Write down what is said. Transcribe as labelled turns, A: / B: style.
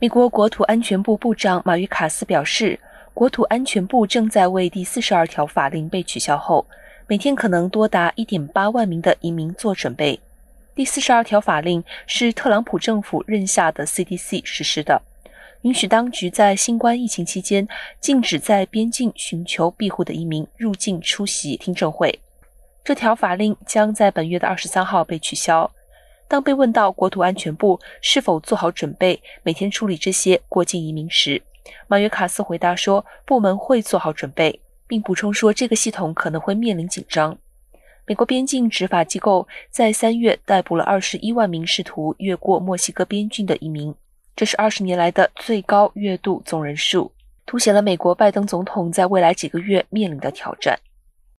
A: 美国国土安全部部长马约卡斯表示，国土安全部正在为第四十二条法令被取消后，每天可能多达一点八万名的移民做准备。第四十二条法令是特朗普政府任下的 CDC 实施的，允许当局在新冠疫情期间禁止在边境寻求庇护的移民入境出席听证会。这条法令将在本月的二十三号被取消。当被问到国土安全部是否做好准备每天处理这些过境移民时，马约卡斯回答说：“部门会做好准备，并补充说这个系统可能会面临紧张。”美国边境执法机构在三月逮捕了二十一万名试图越过墨西哥边境的移民，这是二十年来的最高月度总人数，凸显了美国拜登总统在未来几个月面临的挑战。